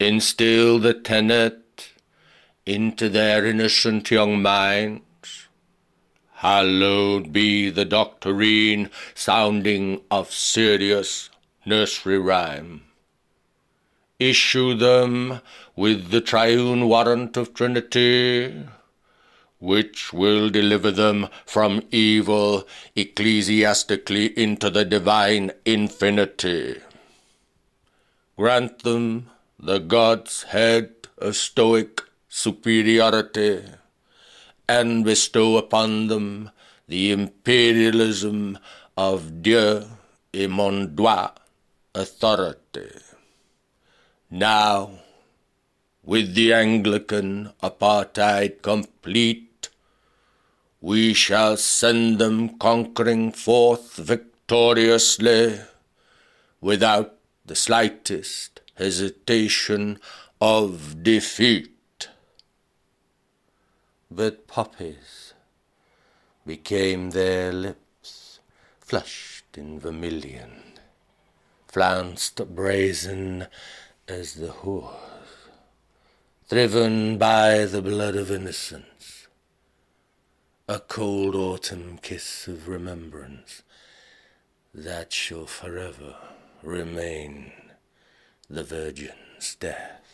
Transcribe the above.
instill the tenet into their innocent young minds. Hallowed be the doctrine sounding of serious nursery rhyme. Issue them with the triune warrant of Trinity, which will deliver them from evil ecclesiastically into the divine infinity. Grant them the God's had a stoic superiority, and bestow upon them the imperialism of Dieu et mon droit authority. Now, with the Anglican apartheid complete, we shall send them conquering forth victoriously without the slightest hesitation of defeat. But poppies became their lips, flushed in vermilion, flounced brazen as the horse, driven by the blood of innocence, a cold autumn kiss of remembrance that shall forever remain the virgin's death.